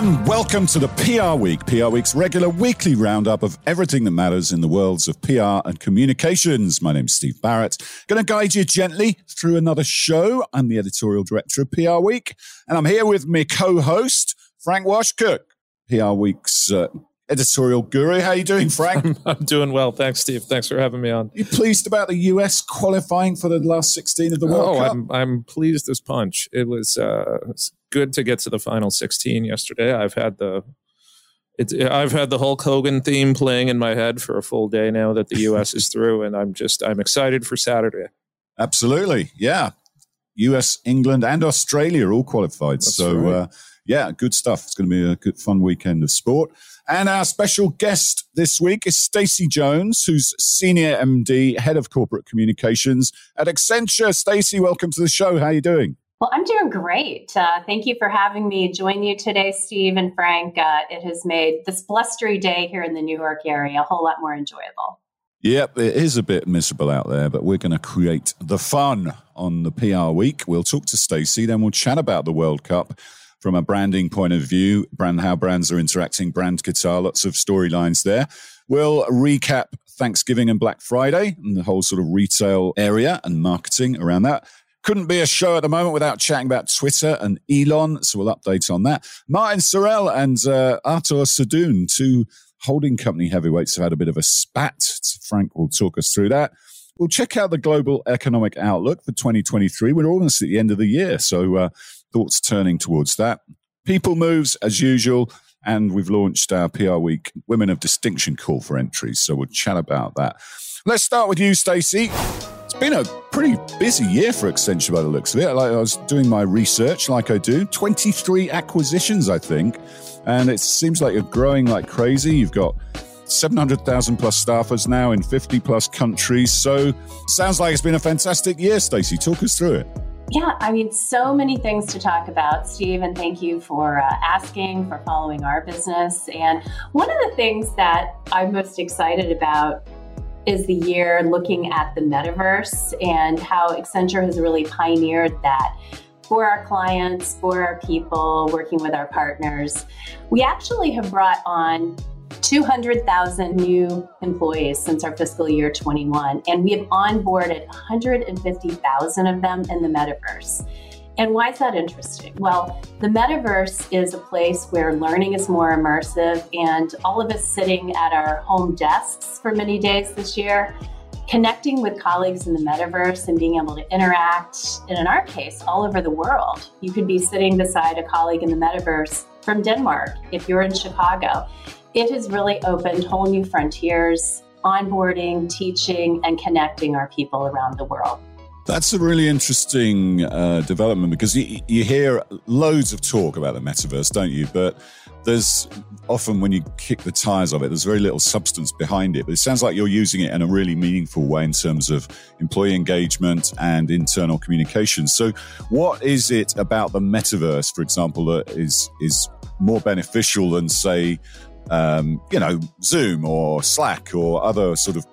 and welcome to the PR Week, PR Week's regular weekly roundup of everything that matters in the worlds of PR and communications. My name's Steve Barrett. Going to guide you gently through another show. I'm the editorial director of PR Week, and I'm here with my co-host Frank Washkuch, PR Week's uh, editorial guru. How are you doing, Frank? I'm doing well. Thanks, Steve. Thanks for having me on. You pleased about the US qualifying for the last 16 of the World oh, Cup? I'm, I'm pleased as punch. It was uh, good to get to the final 16 yesterday. I've had the it's, I've had the Hulk Hogan theme playing in my head for a full day now that the U.S. is through, and I'm just I'm excited for Saturday. Absolutely, yeah. U.S., England, and Australia all qualified. That's so, right. uh, yeah, good stuff. It's going to be a good, fun weekend of sport. And our special guest this week is Stacey Jones, who's senior MD, head of corporate communications at Accenture. Stacey, welcome to the show. How are you doing? Well, I'm doing great. Uh, thank you for having me join you today, Steve and Frank. Uh, it has made this blustery day here in the New York area a whole lot more enjoyable. Yep, it is a bit miserable out there, but we're going to create the fun on the PR week. We'll talk to Stacey, then we'll chat about the World Cup from a branding point of view, brand how brands are interacting, brand Qatar, lots of storylines there. We'll recap Thanksgiving and Black Friday and the whole sort of retail area and marketing around that. Couldn't be a show at the moment without chatting about Twitter and Elon, so we'll update on that. Martin Sorrell and uh, Arthur Sadoun, two holding company heavyweights, have had a bit of a spat. Frank will talk us through that. We'll check out the global economic outlook for 2023. We're almost at the end of the year, so uh, thoughts turning towards that. People moves as usual, and we've launched our PR Week Women of Distinction call for entries, so we'll chat about that. Let's start with you, Stacey. Been a pretty busy year for Accenture by the looks of it. Like I was doing my research, like I do, 23 acquisitions, I think, and it seems like you're growing like crazy. You've got 700,000 plus staffers now in 50 plus countries. So, sounds like it's been a fantastic year, Stacey. Talk us through it. Yeah, I mean, so many things to talk about, Steve, and thank you for uh, asking, for following our business. And one of the things that I'm most excited about is the year looking at the metaverse and how Accenture has really pioneered that for our clients, for our people, working with our partners. We actually have brought on 200,000 new employees since our fiscal year 21, and we have onboarded 150,000 of them in the metaverse. And why is that interesting? Well, the metaverse is a place where learning is more immersive, and all of us sitting at our home desks for many days this year, connecting with colleagues in the metaverse and being able to interact, and in our case, all over the world. You could be sitting beside a colleague in the metaverse from Denmark if you're in Chicago. It has really opened whole new frontiers, onboarding, teaching, and connecting our people around the world. That's a really interesting uh, development because you, you hear loads of talk about the metaverse, don't you? But there's often when you kick the tires of it, there's very little substance behind it. But it sounds like you're using it in a really meaningful way in terms of employee engagement and internal communication. So, what is it about the metaverse, for example, that is is more beneficial than, say, um, you know, Zoom or Slack or other sort of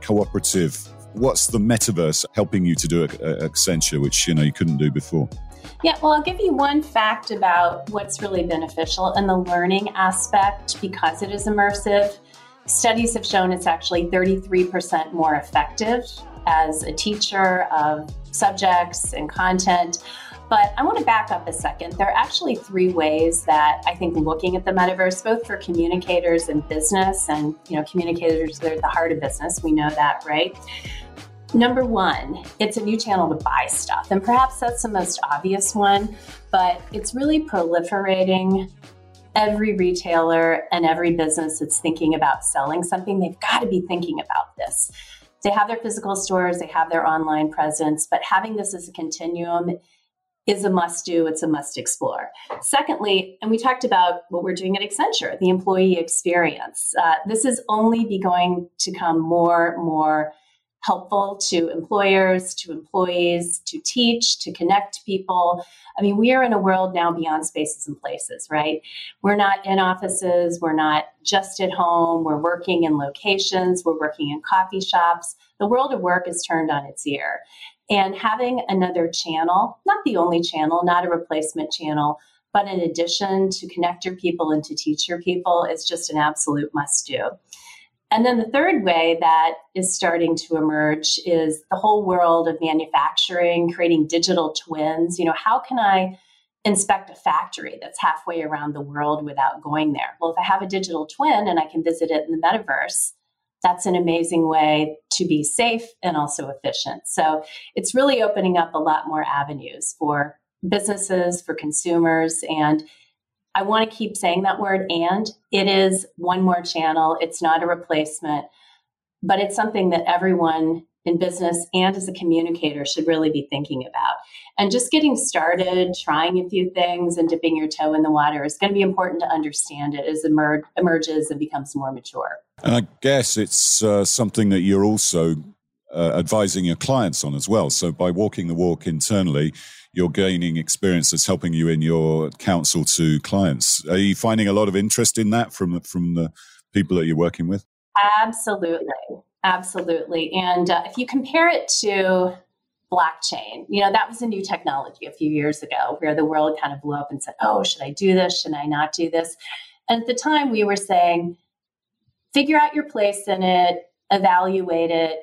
cooperative? What's the metaverse helping you to do at uh, Accenture, which you know you couldn't do before? Yeah, well, I'll give you one fact about what's really beneficial in the learning aspect because it is immersive. Studies have shown it's actually 33% more effective as a teacher of subjects and content. But I want to back up a second. There are actually three ways that I think looking at the metaverse, both for communicators and business, and you know, communicators they're at the heart of business. We know that, right? Number one, it's a new channel to buy stuff. And perhaps that's the most obvious one, but it's really proliferating. Every retailer and every business that's thinking about selling something, they've got to be thinking about this. They have their physical stores, they have their online presence, but having this as a continuum is a must do, it's a must explore. Secondly, and we talked about what we're doing at Accenture, the employee experience. Uh, this is only be going to come more, more helpful to employers, to employees, to teach, to connect people. I mean, we are in a world now beyond spaces and places, right? We're not in offices, we're not just at home, we're working in locations, we're working in coffee shops. The world of work is turned on its ear. And having another channel, not the only channel, not a replacement channel, But in addition, to connect your people and to teach your people is just an absolute must do. And then the third way that is starting to emerge is the whole world of manufacturing, creating digital twins. You know, how can I inspect a factory that's halfway around the world without going there? Well, if I have a digital twin and I can visit it in the metaverse, that's an amazing way to be safe and also efficient. So it's really opening up a lot more avenues for businesses, for consumers, and I want to keep saying that word and it is one more channel. It's not a replacement, but it's something that everyone in business and as a communicator should really be thinking about. And just getting started, trying a few things and dipping your toe in the water is going to be important to understand it as it emer- emerges and becomes more mature. And I guess it's uh, something that you're also uh, advising your clients on as well. So by walking the walk internally, you're gaining experience that's helping you in your counsel to clients. Are you finding a lot of interest in that from from the people that you're working with? Absolutely, absolutely. And uh, if you compare it to blockchain, you know that was a new technology a few years ago, where the world kind of blew up and said, "Oh, should I do this? Should I not do this?" And at the time, we were saying, figure out your place in it, evaluate it,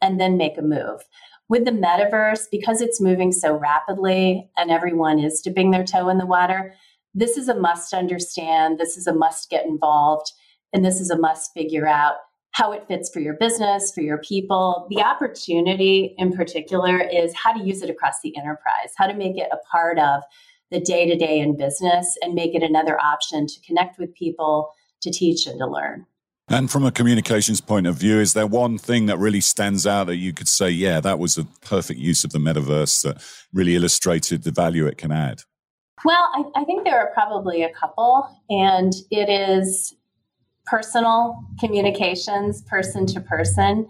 and then make a move with the metaverse, because it's moving so rapidly and everyone is dipping their toe in the water, this is a must understand, this is a must get involved, and this is a must figure out how it fits for your business, for your people. The opportunity in particular is how to use it across the enterprise, how to make it a part of the day to day in business and make it another option to connect with people, to teach, and to learn. And from a communications point of view, is there one thing that really stands out that you could say, yeah, that was a perfect use of the metaverse that really illustrated the value it can add? Well, I, I think there are probably a couple, and it is personal communications, person to person,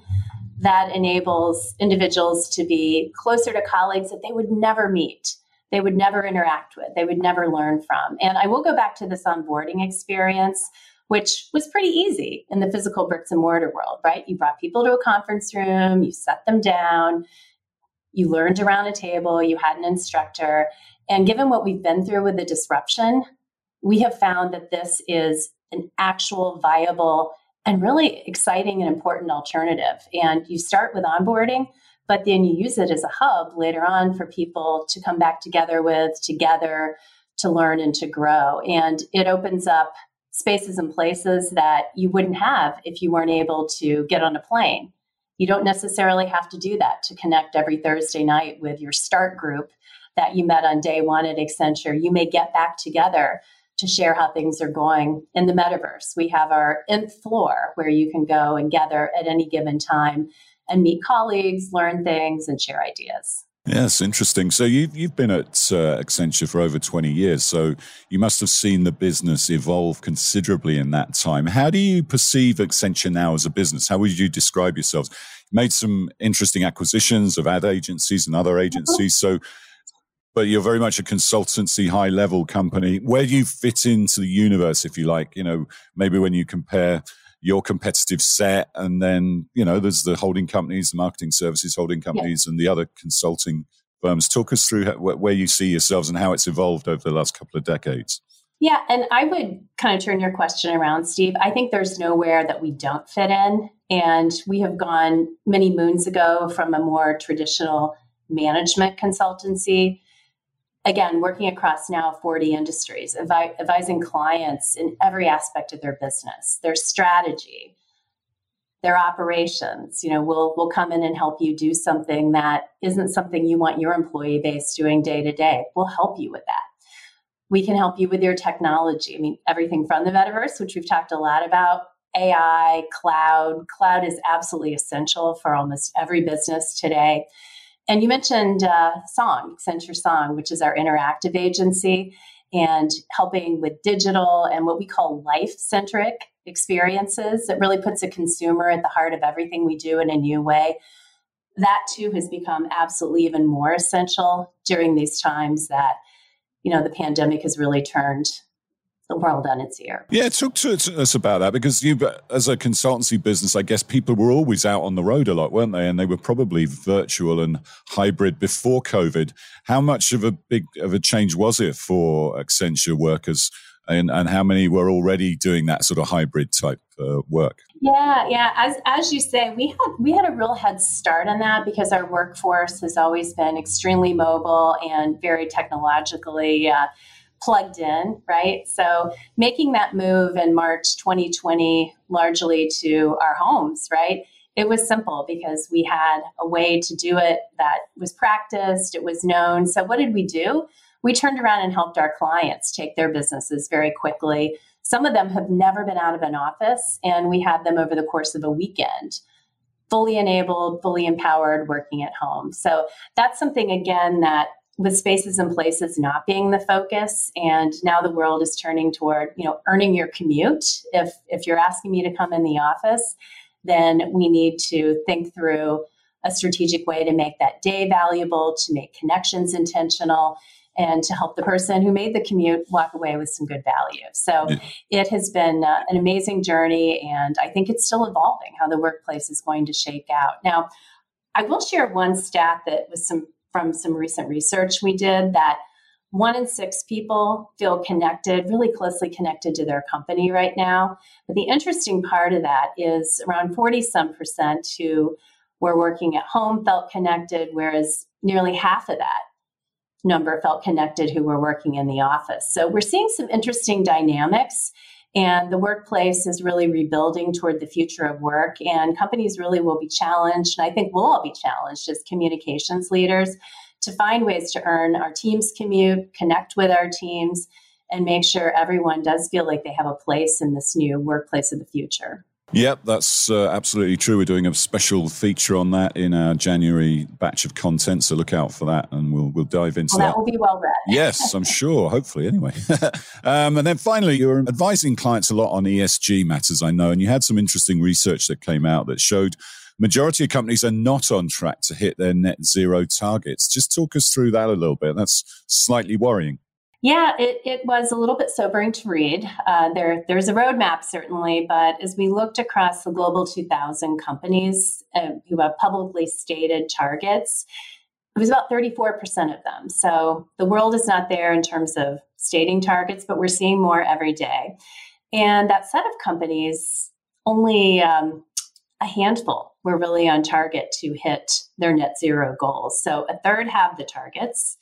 that enables individuals to be closer to colleagues that they would never meet, they would never interact with, they would never learn from. And I will go back to this onboarding experience which was pretty easy in the physical bricks and mortar world, right? You brought people to a conference room, you set them down, you learned around a table, you had an instructor. And given what we've been through with the disruption, we have found that this is an actual viable and really exciting and important alternative. And you start with onboarding, but then you use it as a hub later on for people to come back together with, together to learn and to grow. And it opens up spaces and places that you wouldn't have if you weren't able to get on a plane. You don't necessarily have to do that to connect every Thursday night with your start group that you met on day one at Accenture. You may get back together to share how things are going in the metaverse. We have our nth floor where you can go and gather at any given time and meet colleagues, learn things, and share ideas. Yes, interesting. So you've you've been at uh, Accenture for over twenty years, so you must have seen the business evolve considerably in that time. How do you perceive Accenture now as a business? How would you describe yourselves? You made some interesting acquisitions of ad agencies and other agencies, so but you're very much a consultancy, high level company. Where do you fit into the universe, if you like? You know, maybe when you compare your competitive set and then you know there's the holding companies the marketing services holding companies yeah. and the other consulting firms talk us through where you see yourselves and how it's evolved over the last couple of decades yeah and i would kind of turn your question around steve i think there's nowhere that we don't fit in and we have gone many moons ago from a more traditional management consultancy again, working across now 40 industries, advi- advising clients in every aspect of their business, their strategy, their operations. You know, we'll we'll come in and help you do something that isn't something you want your employee base doing day to day. We'll help you with that. We can help you with your technology. I mean, everything from the metaverse, which we've talked a lot about, AI, cloud. Cloud is absolutely essential for almost every business today. And you mentioned uh, Song, Accenture Song, which is our interactive agency and helping with digital and what we call life centric experiences that really puts a consumer at the heart of everything we do in a new way. That too has become absolutely even more essential during these times that, you know, the pandemic has really turned the world on its ear. Yeah, talk to us about that because you, as a consultancy business, I guess people were always out on the road a lot, weren't they? And they were probably virtual and hybrid before COVID. How much of a big of a change was it for Accenture workers, and, and how many were already doing that sort of hybrid type uh, work? Yeah, yeah. As as you say, we had we had a real head start on that because our workforce has always been extremely mobile and very technologically. Uh, plugged in, right? So making that move in March 2020 largely to our homes, right? It was simple because we had a way to do it that was practiced, it was known. So what did we do? We turned around and helped our clients take their businesses very quickly. Some of them have never been out of an office, and we had them over the course of a weekend fully enabled, fully empowered, working at home. So that's something, again, that with spaces and places not being the focus and now the world is turning toward you know earning your commute. If if you're asking me to come in the office then we need to think through a strategic way to make that day valuable to make connections intentional and to help the person who made the commute walk away with some good value. So yeah. it has been uh, an amazing journey and i think it's still evolving how the workplace is going to shake out. Now I will share one stat that was some from some recent research we did that one in six people feel connected, really closely connected to their company right now. But the interesting part of that is around 40 some percent who were working at home felt connected, whereas nearly half of that number felt connected who were working in the office. So we're seeing some interesting dynamics. And the workplace is really rebuilding toward the future of work, and companies really will be challenged. And I think we'll all be challenged as communications leaders to find ways to earn our team's commute, connect with our teams, and make sure everyone does feel like they have a place in this new workplace of the future. Yep, that's uh, absolutely true. We're doing a special feature on that in our January batch of content, so look out for that, and we'll we'll dive into well, that. That will be well read. yes, I'm sure. Hopefully, anyway. um, and then finally, you're advising clients a lot on ESG matters, I know, and you had some interesting research that came out that showed majority of companies are not on track to hit their net zero targets. Just talk us through that a little bit. That's slightly worrying. Yeah, it, it was a little bit sobering to read. Uh, there, there's a roadmap, certainly, but as we looked across the global 2000 companies uh, who have publicly stated targets, it was about 34% of them. So the world is not there in terms of stating targets, but we're seeing more every day. And that set of companies, only um, a handful were really on target to hit their net zero goals. So a third have the targets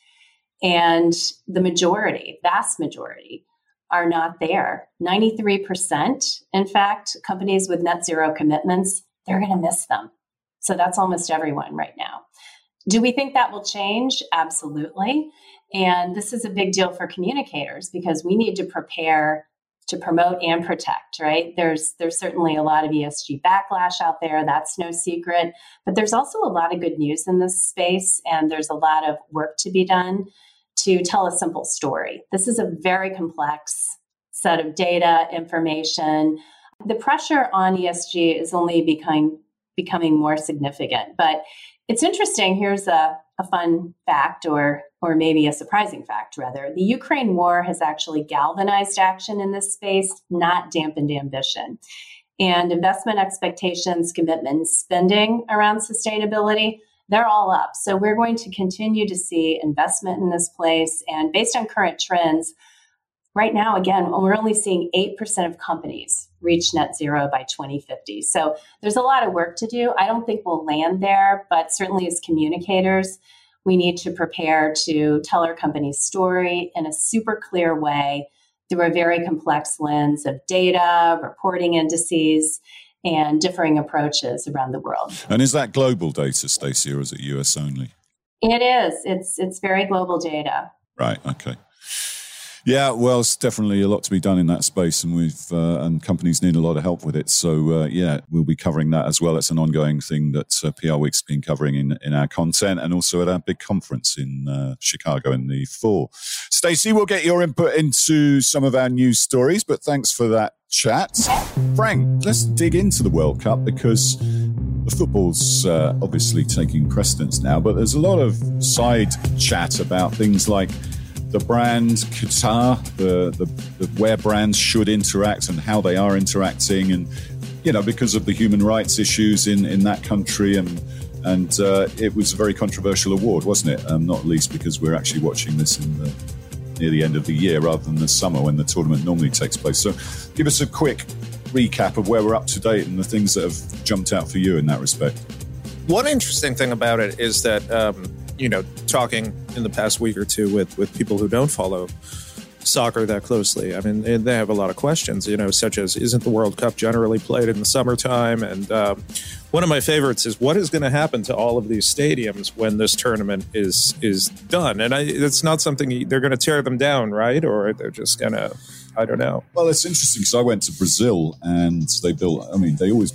and the majority, vast majority, are not there. 93%, in fact, companies with net zero commitments, they're going to miss them. So that's almost everyone right now. Do we think that will change? Absolutely. And this is a big deal for communicators because we need to prepare to promote and protect, right? There's there's certainly a lot of ESG backlash out there, that's no secret, but there's also a lot of good news in this space and there's a lot of work to be done to tell a simple story. This is a very complex set of data, information. The pressure on ESG is only becoming becoming more significant. But it's interesting. Here's a, a fun fact, or or maybe a surprising fact, rather. The Ukraine war has actually galvanized action in this space, not dampened ambition. And investment expectations, commitments, spending around sustainability they're all up. So we're going to continue to see investment in this place. And based on current trends, right now, again, we're only seeing 8% of companies reach net zero by 2050. So there's a lot of work to do. I don't think we'll land there, but certainly as communicators, we need to prepare to tell our company's story in a super clear way through a very complex lens of data, reporting indices, and differing approaches around the world. And is that global data, Stacey, or is it US only? It is. It's it's very global data. Right. Okay. Yeah, well, it's definitely a lot to be done in that space, and we've uh, and companies need a lot of help with it. So uh, yeah, we'll be covering that as well. It's an ongoing thing that uh, PR Week's been covering in in our content, and also at our big conference in uh, Chicago in the fall. Stacey, we'll get your input into some of our news stories, but thanks for that chat. Frank, let's dig into the World Cup because the football's uh, obviously taking precedence now, but there's a lot of side chat about things like the brand Qatar, the, the, the where brands should interact and how they are interacting, and you know because of the human rights issues in in that country and. And uh, it was a very controversial award, wasn't it? Um, not least because we're actually watching this in the, near the end of the year rather than the summer when the tournament normally takes place. So, give us a quick recap of where we're up to date and the things that have jumped out for you in that respect. One interesting thing about it is that um, you know, talking in the past week or two with with people who don't follow soccer that closely. I mean, they have a lot of questions, you know, such as isn't the World Cup generally played in the summertime? And um, one of my favorites is what is going to happen to all of these stadiums when this tournament is is done? And I, it's not something they're going to tear them down, right? Or they're just going to, I don't know. Well, it's interesting because I went to Brazil and they built. I mean, they always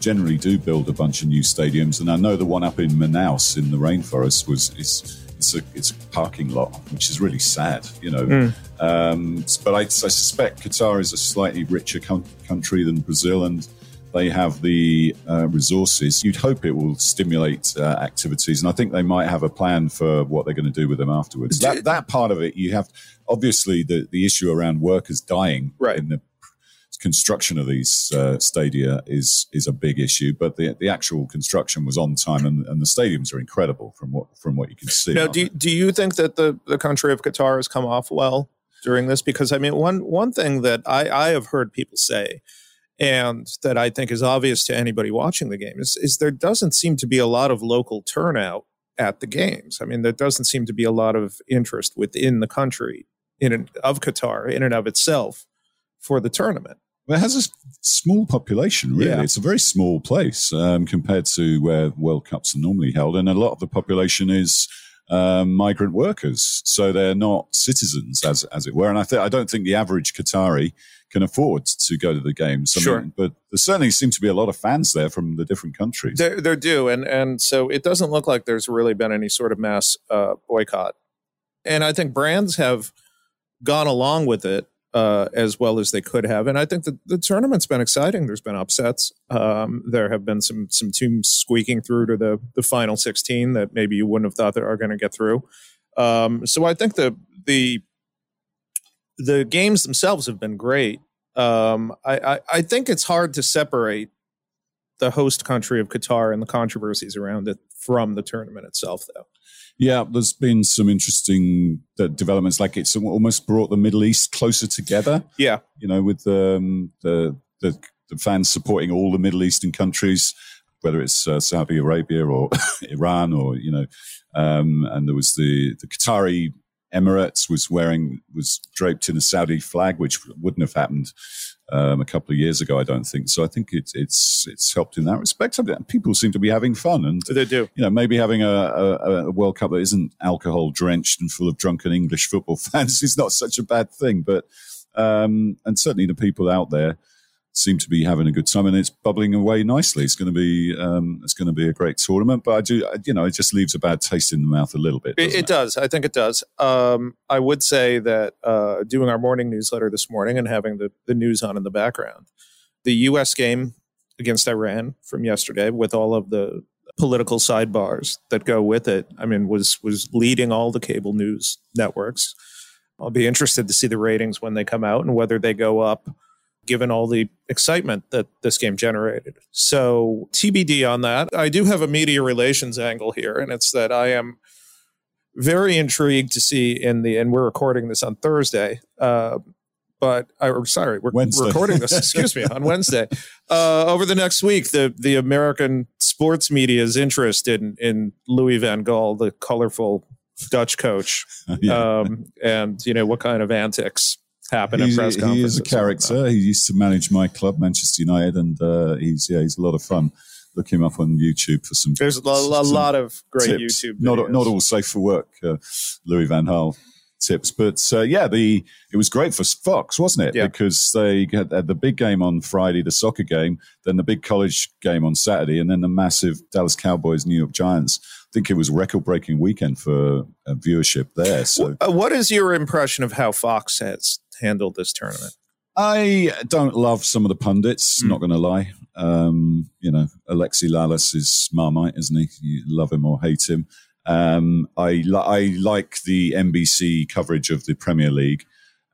generally do build a bunch of new stadiums, and I know the one up in Manaus in the rainforest was is it's a it's a parking lot, which is really sad, you know. Mm. Um, but I, I, suspect Qatar is a slightly richer com- country than Brazil, and they have the uh, resources. You'd hope it will stimulate uh, activities, and I think they might have a plan for what they're going to do with them afterwards. That, that part of it, you have obviously the the issue around workers dying right. in the construction of these uh, stadia is is a big issue, but the the actual construction was on time, and, and the stadiums are incredible from what from what you can see. Now, do you, do you think that the the country of Qatar has come off well during this? Because I mean, one one thing that I I have heard people say. And that I think is obvious to anybody watching the game is, is there doesn't seem to be a lot of local turnout at the games. I mean, there doesn't seem to be a lot of interest within the country in and, of Qatar in and of itself for the tournament. Well, it has a small population, really. Yeah. It's a very small place um, compared to where World Cups are normally held. And a lot of the population is um, migrant workers. So they're not citizens, as, as it were. And I, th- I don't think the average Qatari can afford to go to the games. I sure. Mean, but there certainly seem to be a lot of fans there from the different countries. There, there do. And, and so it doesn't look like there's really been any sort of mass uh, boycott. And I think brands have gone along with it uh, as well as they could have. And I think that the tournament's been exciting. There's been upsets. Um, there have been some some teams squeaking through to the the final 16 that maybe you wouldn't have thought they are going to get through. Um, so I think the the the games themselves have been great. Um, I, I, I think it's hard to separate the host country of Qatar and the controversies around it from the tournament itself, though. Yeah, there's been some interesting uh, developments. Like it's almost brought the Middle East closer together. Yeah, you know, with um, the, the, the fans supporting all the Middle Eastern countries, whether it's uh, Saudi Arabia or Iran, or you know, um, and there was the the Qatari Emirates was wearing was draped in a Saudi flag, which wouldn't have happened um, a couple of years ago. I don't think so. I think it's it's it's helped in that respect. People seem to be having fun, and they do. You know, maybe having a, a, a World Cup that isn't alcohol drenched and full of drunken English football fans is not such a bad thing. But um, and certainly the people out there seem to be having a good time, and it's bubbling away nicely. It's going to be um, it's going to be a great tournament, but I do you know it just leaves a bad taste in the mouth a little bit. It, it, does. I think it does. Um, I would say that uh, doing our morning newsletter this morning and having the the news on in the background, the U.S. game against Iran from yesterday with all of the political sidebars that go with it. I mean, was was leading all the cable news networks. I'll be interested to see the ratings when they come out and whether they go up given all the excitement that this game generated. So, TBD on that. I do have a media relations angle here, and it's that I am very intrigued to see in the, and we're recording this on Thursday. Uh, but or sorry, we're Wednesday. recording this. excuse me, on Wednesday. Uh, over the next week, the the American sports media's interest in in Louis Van Gaal, the colorful Dutch coach, yeah. um, and you know what kind of antics happen he's, at press conferences. He is a character. He used to manage my club, Manchester United, and uh, he's yeah, he's a lot of fun. Look him up on YouTube for some. There's a, a lot of great tips. YouTube. Videos. Not not all safe for work. Uh, Louis Van Gaal tips, but uh, yeah, the it was great for Fox, wasn't it? Yeah. Because they had, had the big game on Friday, the soccer game, then the big college game on Saturday, and then the massive Dallas Cowboys New York Giants. I think it was record breaking weekend for uh, viewership there. So, uh, what is your impression of how Fox has handled this tournament? I don't love some of the pundits. Mm. Not going to lie. Um, you know, Alexi Lalas is Marmite, isn't he? You love him or hate him. Um, I li- I like the NBC coverage of the Premier League,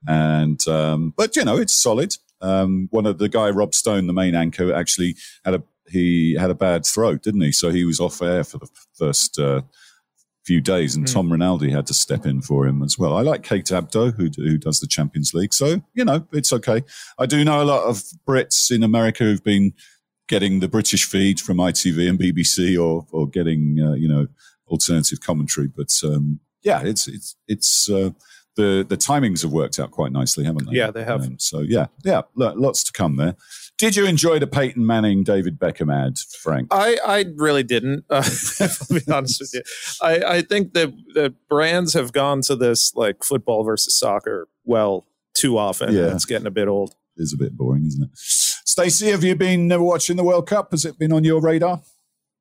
and um, but you know it's solid. Um, one of the guy Rob Stone, the main anchor, actually had a he had a bad throat, didn't he? So he was off air for the first uh, few days, and mm. Tom Rinaldi had to step in for him as well. I like Kate Abdo, who who does the Champions League, so you know it's okay. I do know a lot of Brits in America who've been getting the British feed from ITV and BBC, or or getting uh, you know alternative commentary, but um, yeah, it's it's it's. Uh, the the timings have worked out quite nicely, haven't they? Yeah, they have. Um, so yeah, yeah, lots to come there. Did you enjoy the Peyton Manning David Beckham ad, Frank? I, I really didn't. Uh, I'll be honest with you. I, I think that the brands have gone to this like football versus soccer well too often. Yeah. It's getting a bit old. It is a bit boring, isn't it? Stacey, have you been never watching the World Cup? Has it been on your radar?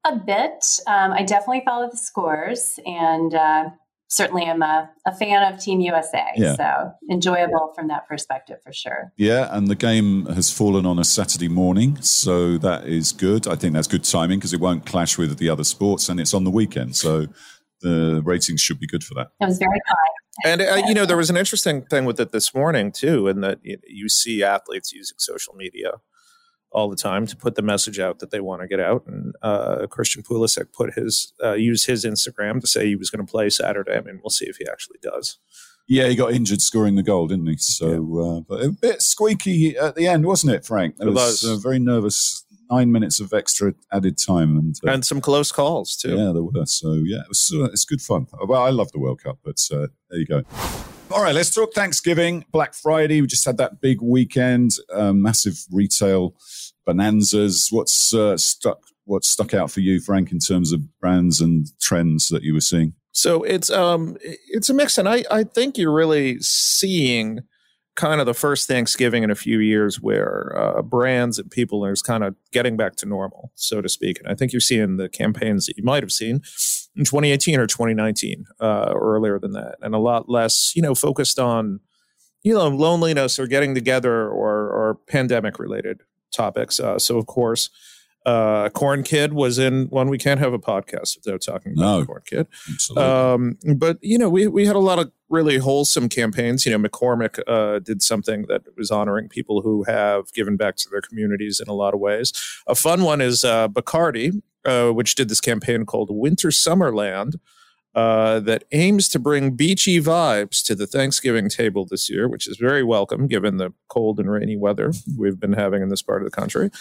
A bit. Um, I definitely follow the scores, and uh, certainly am a, a fan of Team USA. Yeah. So enjoyable from that perspective for sure. Yeah, and the game has fallen on a Saturday morning, so that is good. I think that's good timing because it won't clash with the other sports, and it's on the weekend, so the ratings should be good for that. It was very high. And uh, you know, there was an interesting thing with it this morning too, in that you see athletes using social media all the time to put the message out that they want to get out. And uh, Christian Pulisic put his uh, used his Instagram to say he was going to play Saturday. I mean, we'll see if he actually does. Yeah, he got injured scoring the goal, didn't he? So, yeah. uh, but a bit squeaky at the end, wasn't it, Frank? It, it was, was. very nervous. Nine minutes of extra added time, and uh, and some close calls too. Yeah, there were. So yeah, it was. Uh, it's good fun. Well, I love the World Cup, but uh, there you go. All right, let's talk Thanksgiving, Black Friday. We just had that big weekend, massive retail bonanzas. What's uh, stuck? What stuck out for you, Frank, in terms of brands and trends that you were seeing? So it's um it's a mix, and I I think you're really seeing kind of the first Thanksgiving in a few years where uh, brands and people are kind of getting back to normal, so to speak. And I think you're seeing the campaigns that you might have seen in 2018 or 2019 uh, earlier than that, and a lot less, you know, focused on you know loneliness or getting together or or pandemic related topics. Uh, so, of course, uh, Corn Kid was in one. We can't have a podcast without talking about no, Corn Kid. Um, but you know, we we had a lot of really wholesome campaigns. You know, McCormick uh, did something that was honoring people who have given back to their communities in a lot of ways. A fun one is uh, Bacardi, uh, which did this campaign called Winter Summerland. Uh, that aims to bring beachy vibes to the Thanksgiving table this year, which is very welcome given the cold and rainy weather we've been having in this part of the country.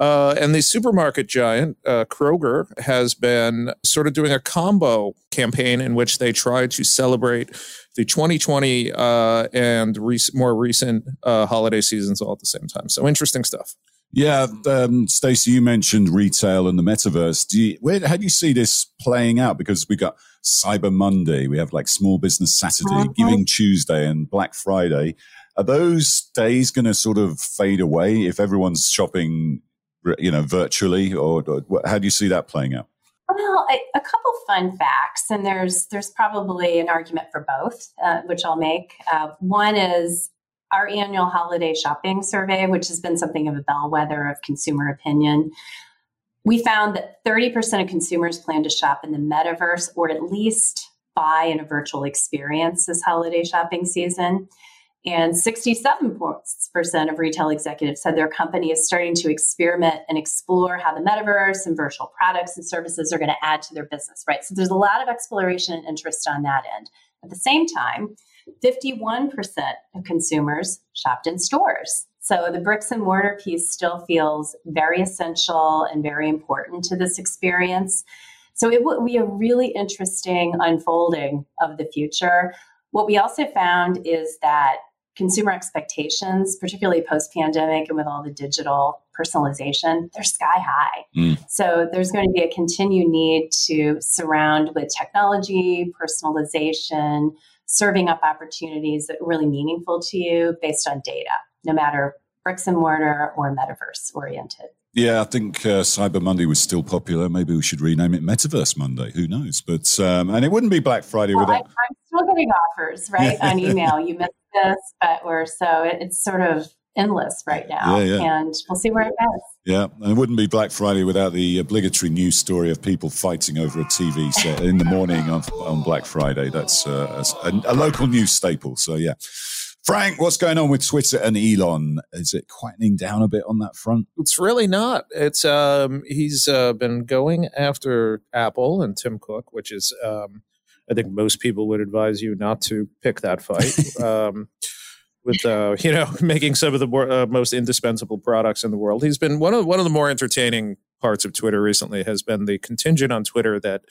Uh, and the supermarket giant, uh, Kroger, has been sort of doing a combo campaign in which they try to celebrate the 2020 uh, and more recent uh, holiday seasons all at the same time. So interesting stuff. Yeah, um, Stacey, you mentioned retail and the metaverse. Do you, where, how do you see this playing out? Because we got Cyber Monday, we have like Small Business Saturday, uh-huh. Giving Tuesday, and Black Friday. Are those days going to sort of fade away if everyone's shopping, you know, virtually, or, or how do you see that playing out? Well, a, a, couple fun facts, and there's there's probably an argument for both, uh, which I'll make. Uh, one is our annual holiday shopping survey, which has been something of a bellwether of consumer opinion, we found that 30% of consumers plan to shop in the metaverse or at least buy in a virtual experience this holiday shopping season. And 67% of retail executives said their company is starting to experiment and explore how the metaverse and virtual products and services are going to add to their business, right? So there's a lot of exploration and interest on that end. At the same time, 51% of consumers shopped in stores. So the bricks and mortar piece still feels very essential and very important to this experience. So it will be a really interesting unfolding of the future. What we also found is that consumer expectations, particularly post pandemic and with all the digital personalization, they're sky high. Mm. So there's going to be a continued need to surround with technology, personalization, serving up opportunities that are really meaningful to you based on data, no matter bricks and mortar or metaverse oriented. Yeah, I think uh, Cyber Monday was still popular. Maybe we should rename it Metaverse Monday. Who knows? But um, and it wouldn't be Black Friday well, without. I, am still getting offers right on email. You missed this, but we're so it, it's sort of endless right now. Yeah, yeah. And we'll see where it goes. Yeah, and it wouldn't be Black Friday without the obligatory news story of people fighting over a TV set in the morning on, on Black Friday. That's uh, a, a, local news staple. So, yeah. Frank, what's going on with Twitter and Elon? Is it quietening down a bit on that front? It's really not. It's um, he's uh, been going after Apple and Tim Cook, which is um, I think most people would advise you not to pick that fight. um, with uh, you know making some of the more, uh, most indispensable products in the world. He's been one of one of the more entertaining parts of Twitter recently has been the contingent on Twitter that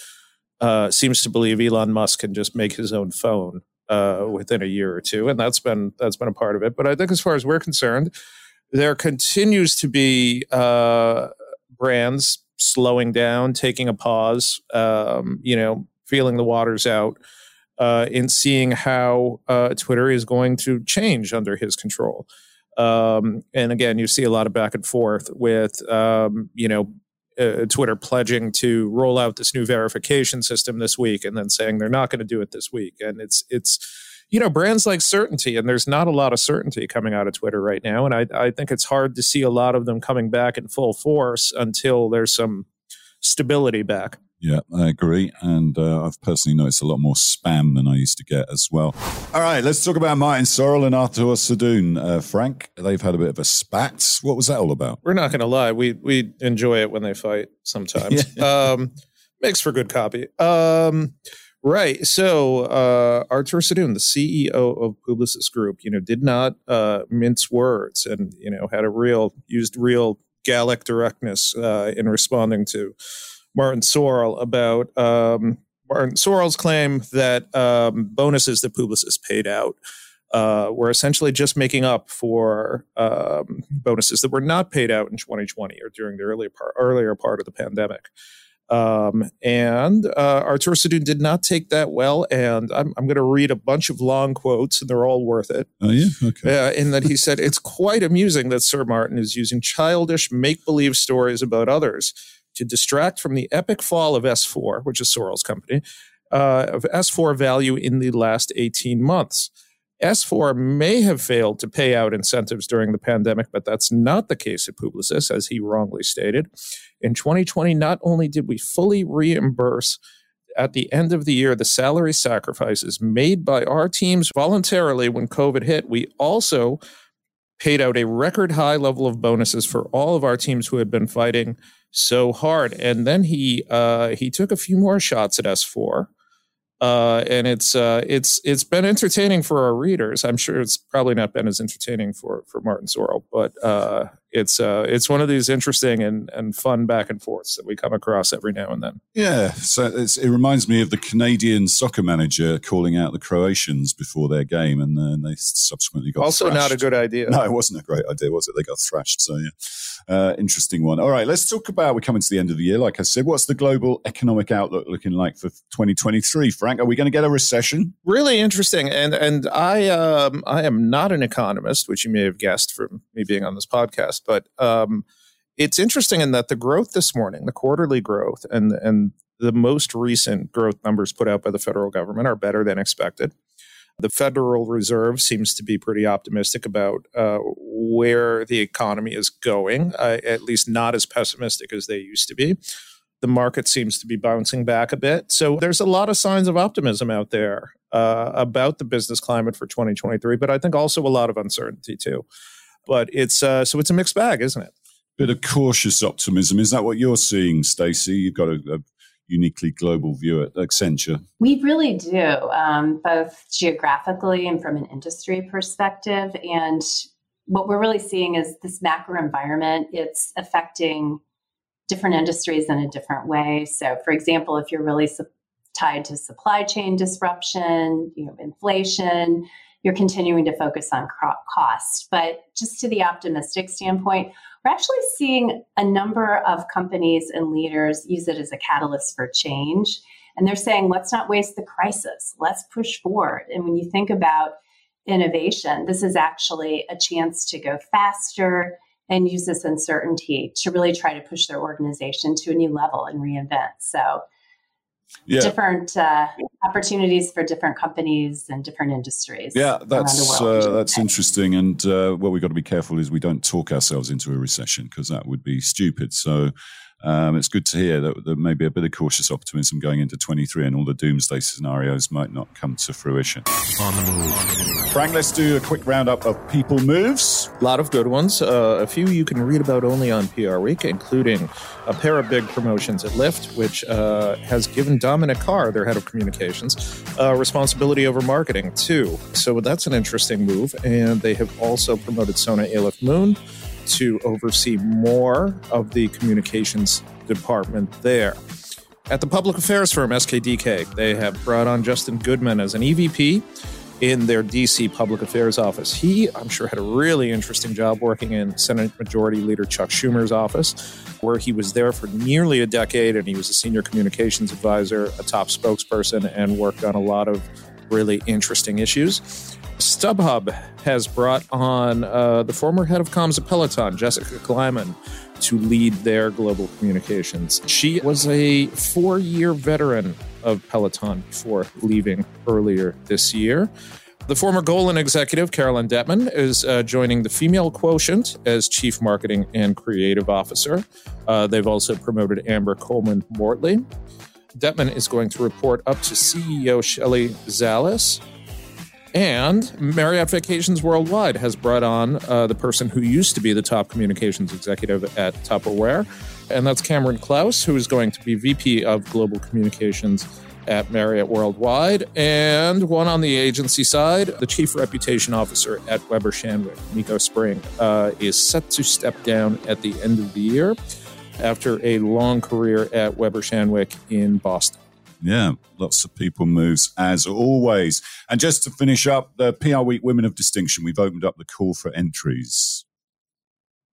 uh, seems to believe Elon Musk can just make his own phone uh, within a year or two, and that's been that's been a part of it. But I think as far as we're concerned, there continues to be uh, brands slowing down, taking a pause, um, you know, feeling the waters out uh, in seeing how uh, Twitter is going to change under his control. Um, and again, you see a lot of back and forth with, um, you know, uh, Twitter pledging to roll out this new verification system this week, and then saying they're not going to do it this week. And it's it's you know brands like certainty, and there's not a lot of certainty coming out of Twitter right now. And I I think it's hard to see a lot of them coming back in full force until there's some stability back. Yeah, I agree. And uh, I've personally noticed a lot more spam than I used to get as well. All right, let's talk about Martin Sorrell and Arthur Sadoun. Uh, Frank, they've had a bit of a spat. What was that all about? We're not going to lie. We we enjoy it when they fight sometimes. yeah. um, makes for good copy. Um, right. So uh, Arthur Sadoun, the CEO of Publicis Group, you know, did not uh, mince words and, you know, had a real, used real Gallic directness uh, in responding to Martin Sorrell about um, Martin Sorrell's claim that um, bonuses that Publicis paid out uh, were essentially just making up for um, bonuses that were not paid out in 2020 or during the earlier part, earlier part of the pandemic. Um, and uh, Arthur Sadoun did not take that well. And I'm, I'm going to read a bunch of long quotes, and they're all worth it. Oh, yeah? Okay. Uh, in that he said, It's quite amusing that Sir Martin is using childish make believe stories about others to distract from the epic fall of S4, which is Sorrell's company, uh, of S4 value in the last 18 months. S4 may have failed to pay out incentives during the pandemic, but that's not the case at Publicis, as he wrongly stated. In 2020, not only did we fully reimburse at the end of the year the salary sacrifices made by our teams voluntarily when COVID hit, we also paid out a record high level of bonuses for all of our teams who had been fighting so hard. And then he uh, he took a few more shots at S4. Uh, and it's uh, it's it's been entertaining for our readers. I'm sure it's probably not been as entertaining for for Martin Sorrell, but uh, it's uh, it's one of these interesting and, and fun back and forths that we come across every now and then. Yeah, so it reminds me of the Canadian soccer manager calling out the Croatians before their game, and then they subsequently got also thrashed. not a good idea. No, it wasn't a great idea, was it? They got thrashed. So yeah, uh, interesting one. All right, let's talk about we're coming to the end of the year. Like I said, what's the global economic outlook looking like for 2023? Frank, are we going to get a recession? Really interesting, and and I um, I am not an economist, which you may have guessed from me being on this podcast but um, it's interesting in that the growth this morning, the quarterly growth, and and the most recent growth numbers put out by the federal government are better than expected. The Federal Reserve seems to be pretty optimistic about uh, where the economy is going, uh, at least not as pessimistic as they used to be. The market seems to be bouncing back a bit. So there's a lot of signs of optimism out there uh, about the business climate for 2023, but I think also a lot of uncertainty too. But it's uh, so it's a mixed bag, isn't it? Bit of cautious optimism. Is that what you're seeing, Stacey? You've got a, a uniquely global view at Accenture? We really do, um, both geographically and from an industry perspective. And what we're really seeing is this macro environment, it's affecting different industries in a different way. So, for example, if you're really su- tied to supply chain disruption, you know, inflation, you're continuing to focus on cost. But just to the optimistic standpoint, we're actually seeing a number of companies and leaders use it as a catalyst for change. And they're saying, let's not waste the crisis, let's push forward. And when you think about innovation, this is actually a chance to go faster and use this uncertainty to really try to push their organization to a new level and reinvent. So yeah. different uh, opportunities for different companies and different industries. Yeah, that's uh, that's interesting. And uh, what we've got to be careful is we don't talk ourselves into a recession because that would be stupid. So um, it's good to hear that, there may be a bit of cautious optimism going into 23 and all the doomsday scenarios might not come to fruition. On the move. Frank, let's do a quick roundup of people moves. A lot of good ones. Uh, a few you can read about only on PR Week, including a pair of big promotions at Lyft, which uh, has given Dominic Carr, their head of communications, uh, responsibility over marketing too. So that's an interesting move. And they have also promoted Sona Iliffe-Moon to oversee more of the communications department there. At the public affairs firm SKDK, they have brought on Justin Goodman as an EVP in their DC public affairs office. He, I'm sure, had a really interesting job working in Senate Majority Leader Chuck Schumer's office, where he was there for nearly a decade and he was a senior communications advisor, a top spokesperson, and worked on a lot of really interesting issues. StubHub has brought on uh, the former head of comms at Peloton, Jessica Kleiman, to lead their global communications. She was a four year veteran of Peloton before leaving earlier this year. The former Golin executive, Carolyn Detman, is uh, joining the Female Quotient as Chief Marketing and Creative Officer. Uh, they've also promoted Amber Coleman Mortley. Detman is going to report up to CEO Shelley Zalis, and Marriott Vacations Worldwide has brought on uh, the person who used to be the top communications executive at Tupperware, and that's Cameron Klaus, who is going to be VP of Global Communications at Marriott Worldwide, and one on the agency side, the Chief Reputation Officer at Weber Shandwick, Micho Spring, uh, is set to step down at the end of the year after a long career at Weber Shandwick in Boston. Yeah, lots of people moves as always. And just to finish up, the PR Week Women of Distinction, we've opened up the call for entries.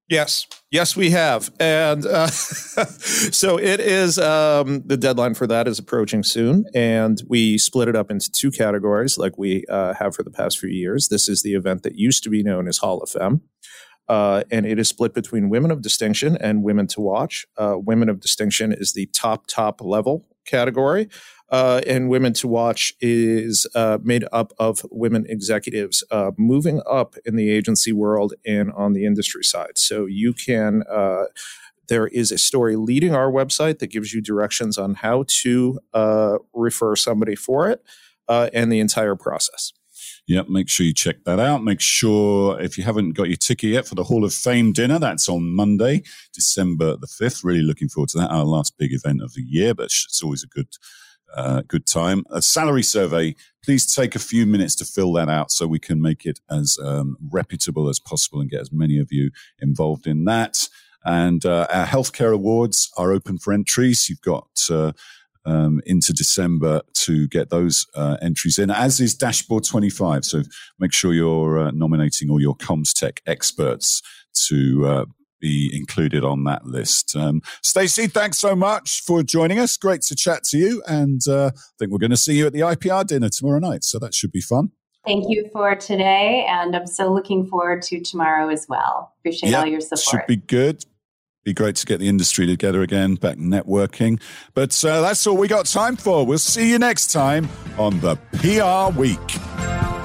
Yes, yes, we have, and uh, so it is. Um, the deadline for that is approaching soon, and we split it up into two categories, like we uh, have for the past few years. This is the event that used to be known as Hall of Fame, uh, and it is split between women of distinction and women to watch. Uh, women of distinction is the top top level category. Uh, and Women to Watch is uh, made up of women executives uh, moving up in the agency world and on the industry side. So you can. Uh, there is a story leading our website that gives you directions on how to uh, refer somebody for it uh, and the entire process. Yep, make sure you check that out. Make sure if you haven't got your ticket yet for the Hall of Fame dinner, that's on Monday, December the 5th. Really looking forward to that. Our last big event of the year, but it's always a good uh, good time. A salary survey. Please take a few minutes to fill that out so we can make it as um, reputable as possible and get as many of you involved in that. And uh, our healthcare awards are open for entries. You've got uh, um, into December to get those uh, entries in, as is Dashboard 25. So make sure you're uh, nominating all your comms tech experts to uh, be included on that list. Um, Stacey, thanks so much for joining us. Great to chat to you. And uh, I think we're going to see you at the IPR dinner tomorrow night. So that should be fun. Thank you for today. And I'm so looking forward to tomorrow as well. Appreciate yep, all your support. Should be good be great to get the industry together again, back networking. But uh, that's all we got time for. We'll see you next time on the PR Week.